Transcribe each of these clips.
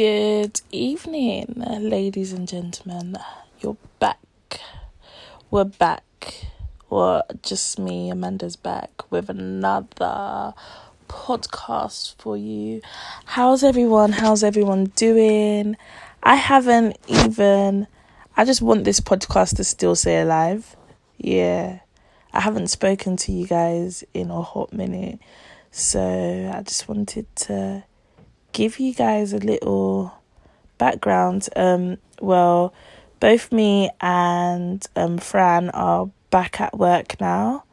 Good evening, ladies and gentlemen. You're back. We're back. Or just me, Amanda's back with another podcast for you. How's everyone? How's everyone doing? I haven't even. I just want this podcast to still stay alive. Yeah. I haven't spoken to you guys in a hot minute. So I just wanted to give you guys a little background. Um, well, both me and um, Fran are back at work now,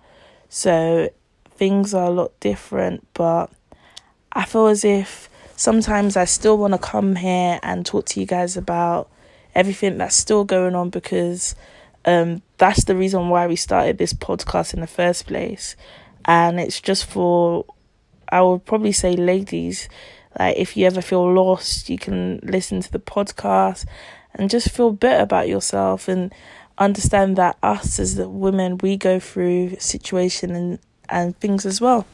so things are a lot different. But I feel as if sometimes I still want to come here and talk to you guys about everything that's still going on because um, that's the reason why we started this podcast in the first place. And it's just for, I would probably say, ladies like if you ever feel lost, you can listen to the podcast and just feel better about yourself and understand that us as the women we go through situation and and things as well.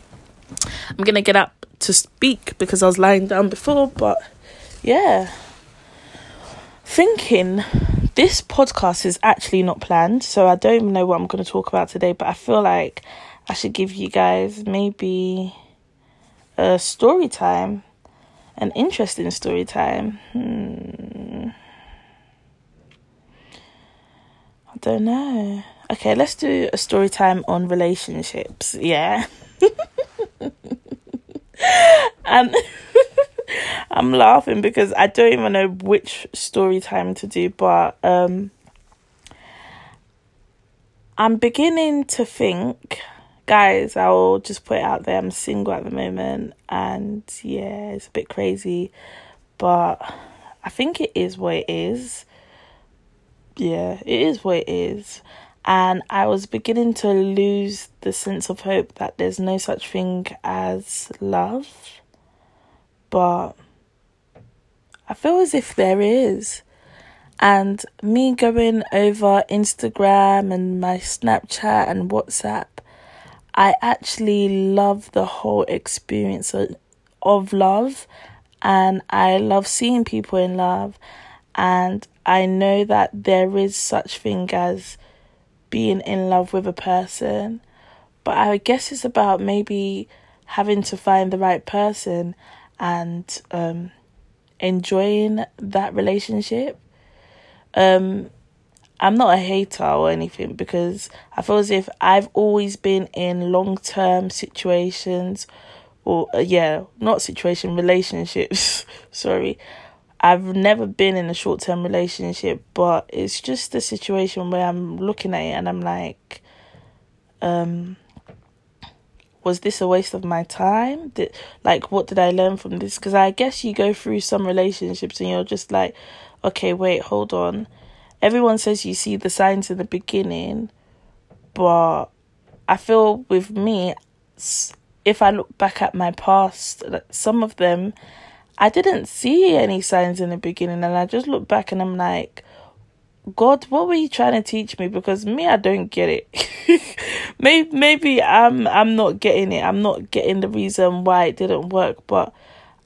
I'm gonna get up to speak because I was lying down before, but yeah. Thinking this podcast is actually not planned, so I don't know what I'm gonna talk about today, but I feel like I should give you guys maybe a story time an interesting story time. Hmm. I don't know. Okay, let's do a story time on relationships. Yeah. and I'm laughing because I don't even know which story time to do, but um I'm beginning to think guys, I'll just put it out there. I'm single at the moment, and yeah, it's a bit crazy, but I think it is what it is. Yeah, it is what it is. And I was beginning to lose the sense of hope that there's no such thing as love. But I feel as if there is. And me going over Instagram and my Snapchat and WhatsApp I actually love the whole experience of, love and I love seeing people in love and I know that there is such thing as being in love with a person but I guess it's about maybe having to find the right person and um, enjoying that relationship. Um I'm not a hater or anything because I feel as if I've always been in long term situations or uh, yeah, not situation relationships. Sorry. I've never been in a short term relationship, but it's just a situation where I'm looking at it and I'm like, um, was this a waste of my time? Did like what did I learn from this? Because I guess you go through some relationships and you're just like, okay, wait, hold on everyone says you see the signs in the beginning, but I feel with me, if I look back at my past, some of them, I didn't see any signs in the beginning, and I just look back and I'm like, God, what were you trying to teach me? Because me, I don't get it. maybe maybe I'm I'm not getting it. I'm not getting the reason why it didn't work. But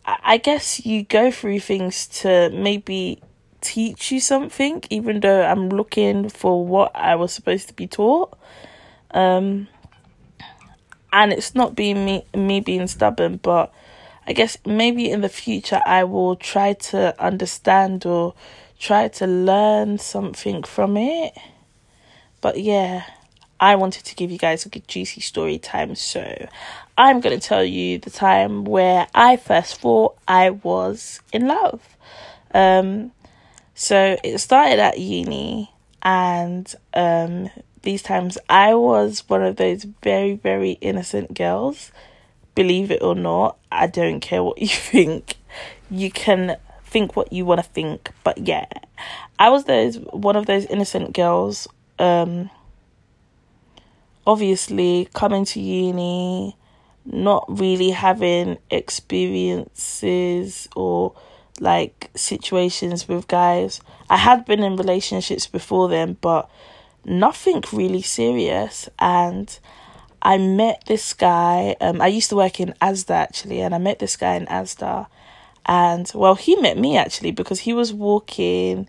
I, I guess you go through things to maybe teach you something, even though I'm looking for what I was supposed to be taught. Um, and it's not being me me being stubborn, but I guess maybe in the future I will try to understand or try to learn something from it. But yeah, I wanted to give you guys a good juicy story time, so I'm going to tell you the time where I first thought I was in love. Um, so it started at uni, and um, these times I was one of those very, very innocent girls. Believe it or not, I don't care what you think. You can think what you want to think, but yeah, I was those one of those innocent girls. Um, obviously, coming to uni, not really having experiences or like situations with guys. I had been in relationships before then, but nothing really serious. And I met this guy. Um, I used to work in Asda actually, and I met this guy in Asda, and well, he met me actually because he was walking,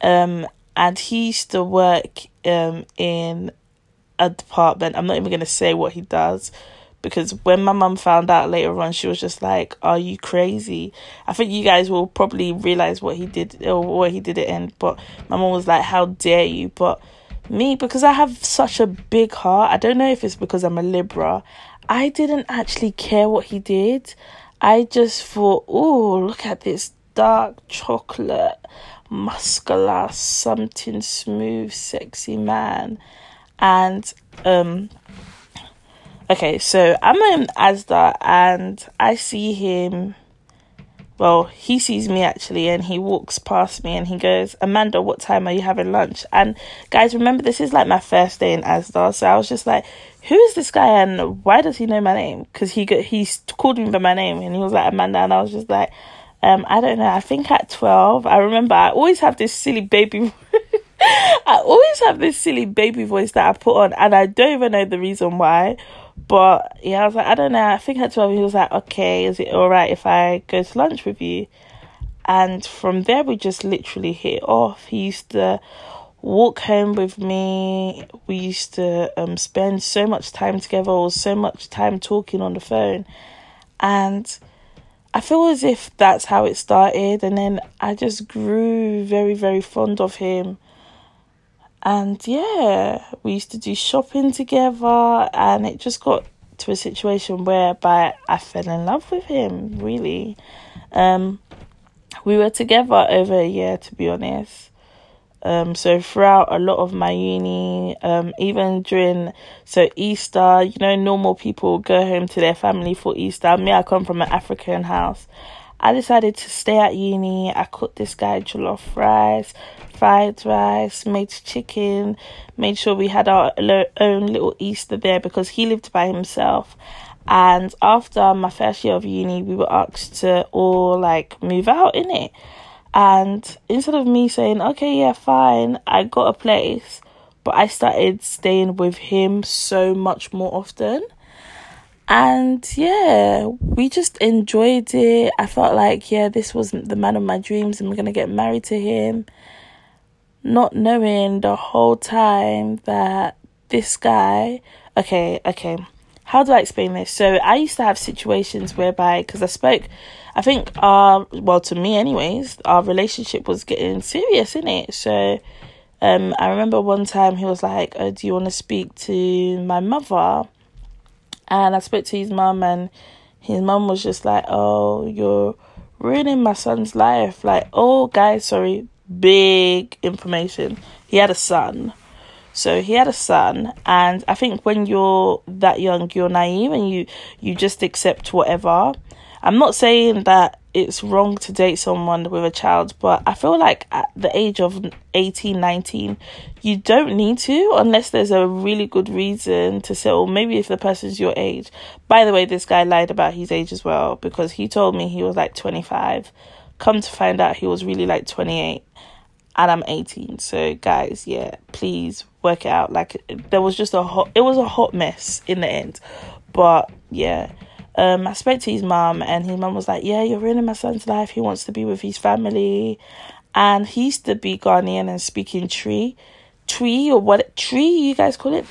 um, and he used to work um in a department. I'm not even gonna say what he does because when my mum found out later on, she was just like, "Are you crazy?" I think you guys will probably realize what he did or what he did it in, but my mum was like, "How dare you?" But me, because I have such a big heart, I don't know if it's because I'm a Libra, I didn't actually care what he did. I just thought, "Oh, look at this dark chocolate." muscular something smooth sexy man and um Okay, so I'm in Asda and I see him. Well, he sees me actually, and he walks past me and he goes, Amanda, what time are you having lunch? And guys, remember, this is like my first day in Asda, so I was just like, who is this guy and why does he know my name? Because he he called me by my name and he was like, Amanda, and I was just like, um, I don't know. I think at 12, I remember I always have this silly baby. I always have this silly baby voice that I put on, and I don't even know the reason why but yeah, I was like, I don't know. I think at 12, he was like, okay, is it all right if I go to lunch with you? And from there, we just literally hit off. He used to walk home with me. We used to um, spend so much time together, or so much time talking on the phone. And I feel as if that's how it started. And then I just grew very, very fond of him and yeah, we used to do shopping together, and it just got to a situation whereby I fell in love with him. Really, um, we were together over a year, to be honest. Um, so throughout a lot of my uni, um, even during so Easter, you know, normal people go home to their family for Easter. Me, I come from an African house. I decided to stay at uni. I cooked this guy jollof rice, fried rice, made chicken, made sure we had our own little Easter there because he lived by himself. And after my first year of uni, we were asked to all like move out in it. And instead of me saying, okay, yeah, fine, I got a place, but I started staying with him so much more often. And yeah, we just enjoyed it. I felt like, yeah, this was the man of my dreams and we're going to get married to him not knowing the whole time that this guy, okay, okay, how do I explain this? So I used to have situations whereby, because I spoke, I think our, well, to me anyways, our relationship was getting serious in it. So um, I remember one time he was like, oh, do you want to speak to my mother? And I spoke to his mum and his mum was just like, oh, you're ruining my son's life. Like, oh, guys, sorry, big information. He had a son. So he had a son, and I think when you're that young, you're naive and you you just accept whatever. I'm not saying that it's wrong to date someone with a child, but I feel like at the age of 18, 19, you don't need to unless there's a really good reason to settle. Maybe if the person's your age. By the way, this guy lied about his age as well because he told me he was like 25. Come to find out, he was really like 28 and I'm 18. So guys, yeah, please work it out. Like there was just a hot it was a hot mess in the end. But yeah. Um I spoke to his mum and his mum was like, Yeah, you're ruining my son's life. He wants to be with his family. And he used to be Ghanaian and speaking Twi, Twi or what Twi, you guys call it.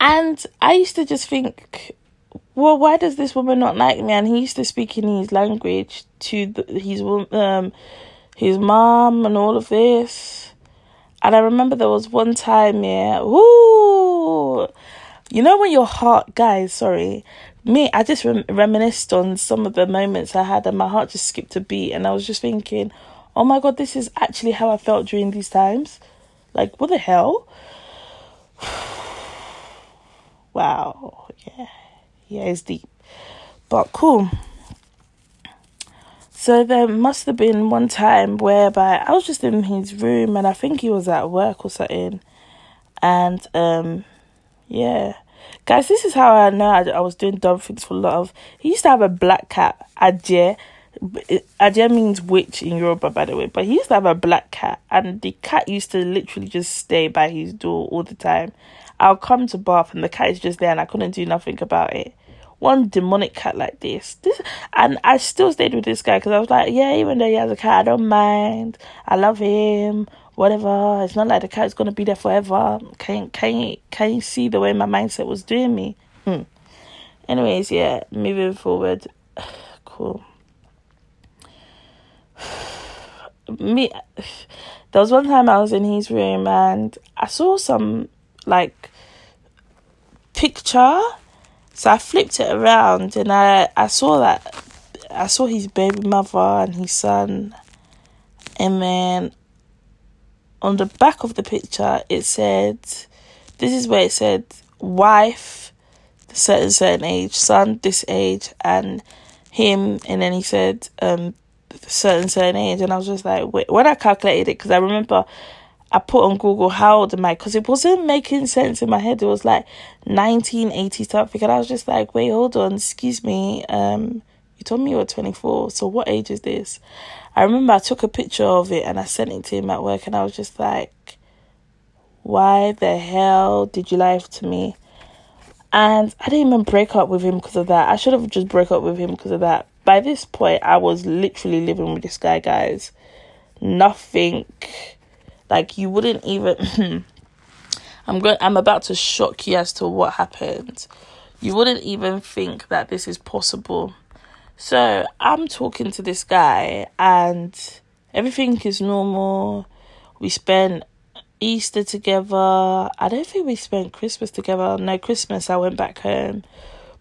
And I used to just think well, why does this woman not like me? And he used to speak in his language to the, his um his mom and all of this. And I remember there was one time, yeah, woo, you know when your heart, guys, sorry, me, I just rem- reminisced on some of the moments I had, and my heart just skipped a beat, and I was just thinking, oh my god, this is actually how I felt during these times. Like, what the hell? wow, yeah, yeah, it's deep, but cool. So there must have been one time whereby I was just in his room and I think he was at work or something. And um yeah. Guys, this is how I know I, I was doing dumb things for love. He used to have a black cat, Aje. Aje means witch in Yoruba, by the way. But he used to have a black cat, and the cat used to literally just stay by his door all the time. I'll come to bath, and the cat is just there, and I couldn't do nothing about it. One demonic cat like this. This and I still stayed with this guy because I was like, yeah, even though he has a cat, I don't mind. I love him. Whatever. It's not like the cat's gonna be there forever. Can can you can you see the way my mindset was doing me? Hmm. Anyways, yeah, moving forward. cool. Me there was one time I was in his room and I saw some like picture. So I flipped it around and I, I saw that I saw his baby mother and his son. And then on the back of the picture it said this is where it said wife certain certain age, son this age and him. And then he said um certain certain age, and I was just like, wait, when I calculated it, because I remember I put on Google how old am I, because it wasn't making sense in my head. It was like 1980 something, and I was just like, wait, hold on, excuse me, um, you told me you were 24, so what age is this? I remember I took a picture of it and I sent it to him at work, and I was just like, why the hell did you lie to me? And I didn't even break up with him because of that. I should have just broke up with him because of that by this point, I was literally living with this guy, guys. Nothing, like you wouldn't even. I'm going. I'm about to shock you as to what happened. You wouldn't even think that this is possible. So I'm talking to this guy, and everything is normal. We spent Easter together. I don't think we spent Christmas together. No, Christmas I went back home.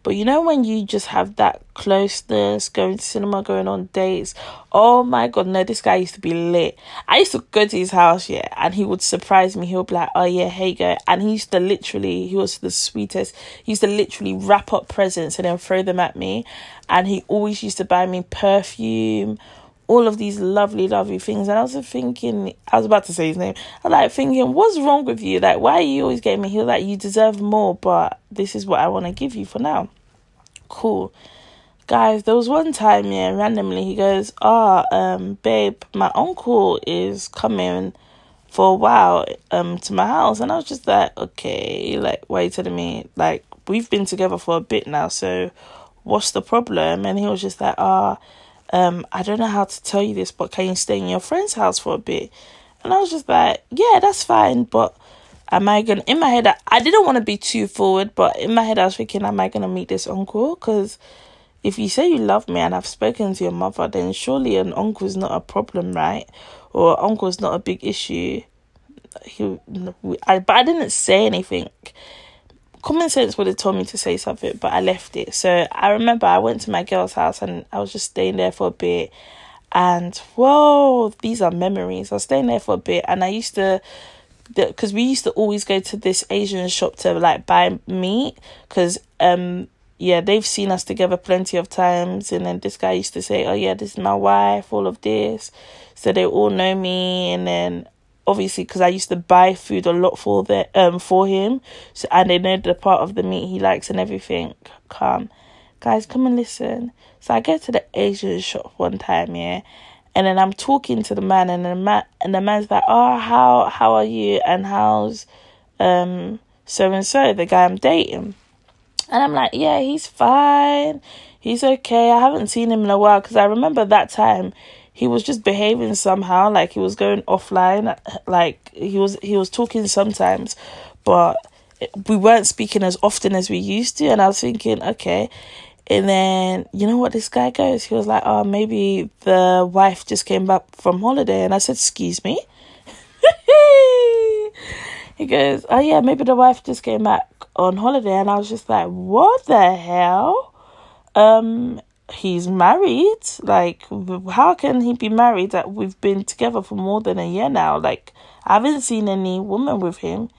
But you know when you just have that closeness, going to cinema, going on dates. Oh my god, no, this guy used to be lit. I used to go to his house, yeah, and he would surprise me. He would be like, "Oh yeah, hey go," and he used to literally, he was the sweetest. He used to literally wrap up presents and then throw them at me, and he always used to buy me perfume all of these lovely, lovely things. And I was thinking, I was about to say his name. I was like thinking, what's wrong with you? Like, why are you always getting me? He was like, you deserve more, but this is what I want to give you for now. Cool. Guys, there was one time, yeah, randomly, he goes, ah, oh, um, babe, my uncle is coming for a while um to my house and I was just like, okay, like why are you telling me like we've been together for a bit now, so what's the problem? And he was just like, ah, oh, um, I don't know how to tell you this, but can you stay in your friend's house for a bit? And I was just like, yeah, that's fine, but am I gonna? In my head, I, I didn't want to be too forward, but in my head, I was thinking, am I gonna meet this uncle? Because if you say you love me and I've spoken to your mother, then surely an uncle is not a problem, right? Or uncle is not a big issue. He, I, but I didn't say anything common sense would have told me to say something, but I left it. So I remember I went to my girl's house and I was just staying there for a bit. And whoa, these are memories. I was staying there for a bit, and I used to, because we used to always go to this Asian shop to like buy meat. Because um, yeah, they've seen us together plenty of times, and then this guy used to say, "Oh yeah, this is my wife," all of this. So they all know me, and then obviously because I used to buy food a lot for the um for him, so and they know the part of the meat he likes and everything. Come, guys, come and listen. So I go to the Asian shop one time, yeah, and then I'm talking to the man, and the man and the man's like, "Oh, how how are you? And how's um so and so the guy I'm dating?" And I'm like, "Yeah, he's fine." He's okay. I haven't seen him in a while because I remember that time he was just behaving somehow like he was going offline like he was he was talking sometimes but we weren't speaking as often as we used to. And i was thinking okay. And then you know what this guy goes? He was like oh maybe the wife just came back from holiday. And i said excuse me? He goes oh yeah maybe the wife just came back on holiday. And i was just like what the hell? Um he's married. Like, how can he be married that we've been together for more than a year now? Like, I haven't seen any woman with him.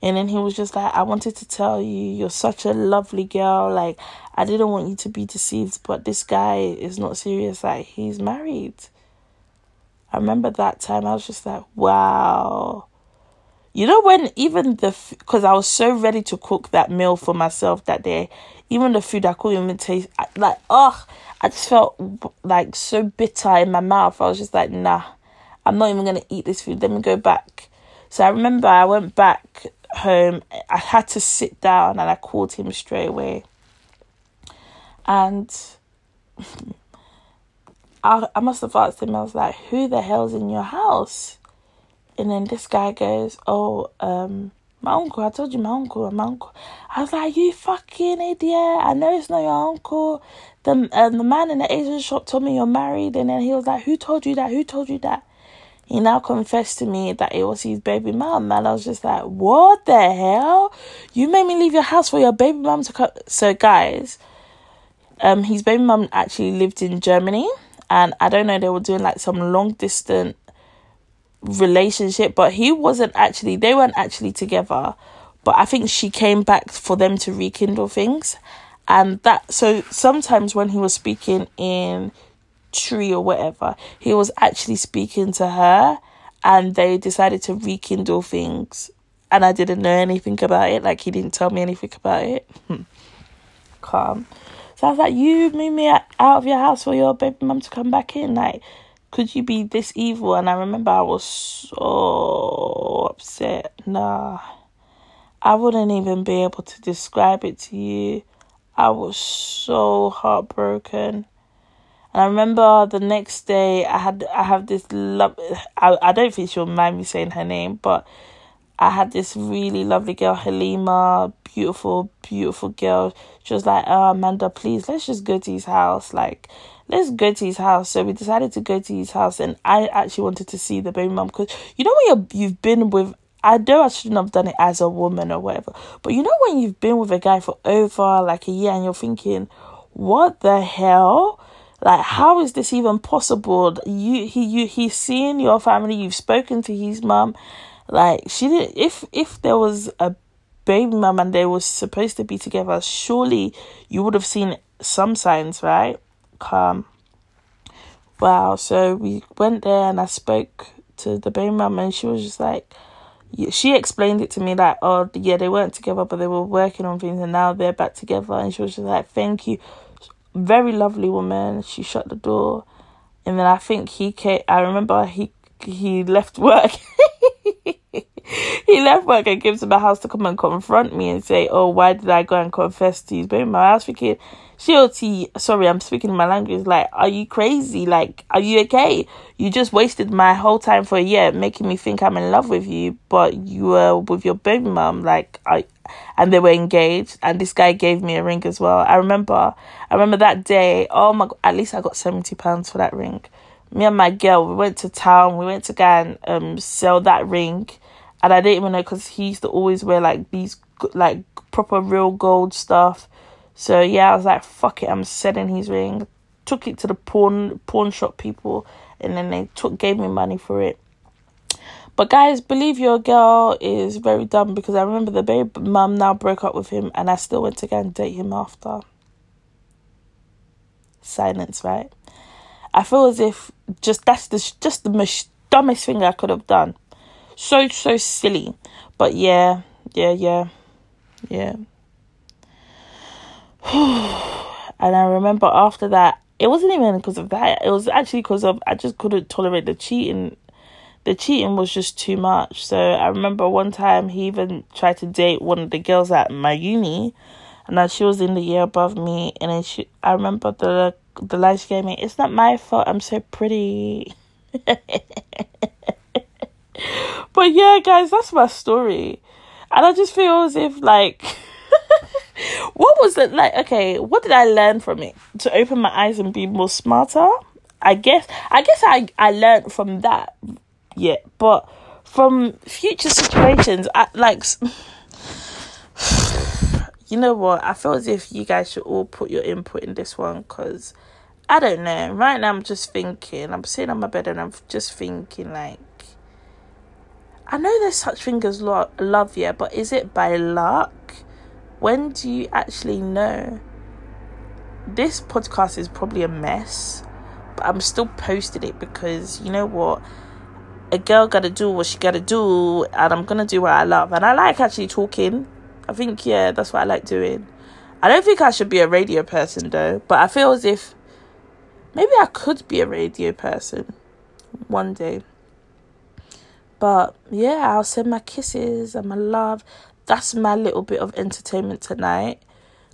And then he was just like, I wanted to tell you, you're such a lovely girl. Like, I didn't want you to be deceived, but this guy is not serious. Like, he's married. I remember that time, I was just like, wow. You know, when even the, because I was so ready to cook that meal for myself that day, even the food I couldn't even taste. Like, oh, I just felt like so bitter in my mouth. I was just like, nah, I'm not even gonna eat this food. Let me go back. So I remember I went back home. I had to sit down and I called him straight away. And I, I must have asked him, I was like, who the hell's in your house? And then this guy goes, oh, um, my uncle. I told you my uncle, my uncle. I was like, you fucking idiot. I know it's not your uncle. The, uh, the man in the Asian shop told me you're married. And then he was like, who told you that? Who told you that? He now confessed to me that it was his baby mum. And I was just like, what the hell? You made me leave your house for your baby mum to come. So, guys, um, his baby mum actually lived in Germany. And I don't know, they were doing like some long distance relationship, but he wasn't actually, they weren't actually together. But I think she came back for them to rekindle things. And that, so sometimes when he was speaking in Twi or whatever, he was actually speaking to her and they decided to rekindle things. And I didn't know anything about it, like he didn't tell me anything about it. Hmm. Calm. So I was like, You move me out of your house for your baby mum to come back in. Like, could you be this evil? And I remember I was so upset. Nah, I wouldn't even be able to describe it to you. I was so heartbroken. And I remember the next day I had I have this love I, I don't think she'll mind me saying her name, but I had this really lovely girl, Halima, beautiful, beautiful girl. She was like, oh, Amanda, please, let's just go to his house. Like, let's go to his house. So we decided to go to his house, and I actually wanted to see the baby mom because you know when you you've been with. I know I shouldn't have done it as a woman or whatever, but you know when you've been with a guy for over like a year and you're thinking, what the hell? Like, how is this even possible? You he you he's seen your family. You've spoken to his mom. Like she did. If if there was a baby mom and they were supposed to be together, surely you would have seen some signs, right? Come. Wow. So we went there and I spoke to the baby mum and she was just like, she explained it to me like, oh yeah, they weren't together, but they were working on things and now they're back together. And she was just like, thank you, very lovely woman. She shut the door, and then I think he came. I remember he he left work. he left work and came to my house to come and confront me and say, "Oh, why did I go and confess to his baby mom?" I was thinking, "Shioti, sorry, I'm speaking my language. Like, are you crazy? Like, are you okay? You just wasted my whole time for a year making me think I'm in love with you, but you were with your baby mom. Like, I." And they were engaged, and this guy gave me a ring as well. I remember, I remember that day. Oh my! God, at least I got seventy pounds for that ring me and my girl, we went to town. We went to go and um, sell that ring, and I didn't even know because he used to always wear like these like proper real gold stuff. So yeah, I was like, "Fuck it, I'm selling his ring." Took it to the pawn pawn shop people, and then they took gave me money for it. But guys, believe your girl is very dumb because I remember the baby mum now broke up with him, and I still went to go and date him after. Silence, right? I feel as if just that's the just the most dumbest thing I could have done. So so silly, but yeah, yeah, yeah, yeah. and I remember after that, it wasn't even because of that. It was actually because of I just couldn't tolerate the cheating. The cheating was just too much. So I remember one time he even tried to date one of the girls at my uni, and that she was in the year above me. And then she, I remember the the she gave me. It's not my fault. I'm so pretty. but yeah, guys, that's my story, and I just feel as if like. what was it like okay what did i learn from it to open my eyes and be more smarter i guess i guess i i learned from that yeah but from future situations i like you know what i feel as if you guys should all put your input in this one because I don't know. Right now, I'm just thinking. I'm sitting on my bed and I'm just thinking, like, I know there's such thing as lo- love, yeah, but is it by luck? When do you actually know? This podcast is probably a mess, but I'm still posting it because you know what? A girl gotta do what she gotta do, and I'm gonna do what I love. And I like actually talking. I think, yeah, that's what I like doing. I don't think I should be a radio person though, but I feel as if Maybe I could be a radio person one day. But yeah, I'll send my kisses and my love. That's my little bit of entertainment tonight.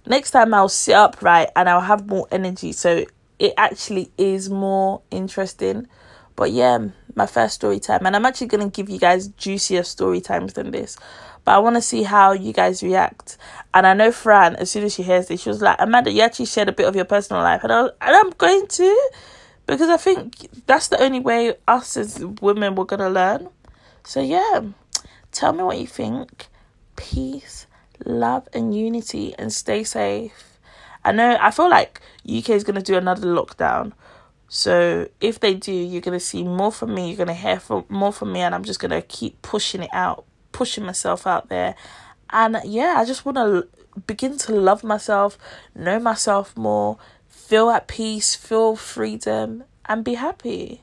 next time I'll sit upright and I'll have more energy. So it actually is more interesting. But yeah, my first story time. And I'm actually going to give you guys juicier story times than this. But I want to see how you guys react. And I know Fran, as soon as she hears this, she was like, Amanda, you actually shared a bit of your personal life. And, I was, and I'm going to. Because I think that's the only way us as women we're going to learn. So yeah, tell me what you think. Peace, love, and unity. And stay safe. I know, I feel like UK is going to do another lockdown. So if they do, you're gonna see more from me. You're gonna hear from more from me, and I'm just gonna keep pushing it out, pushing myself out there. And yeah, I just want to begin to love myself, know myself more, feel at peace, feel freedom, and be happy.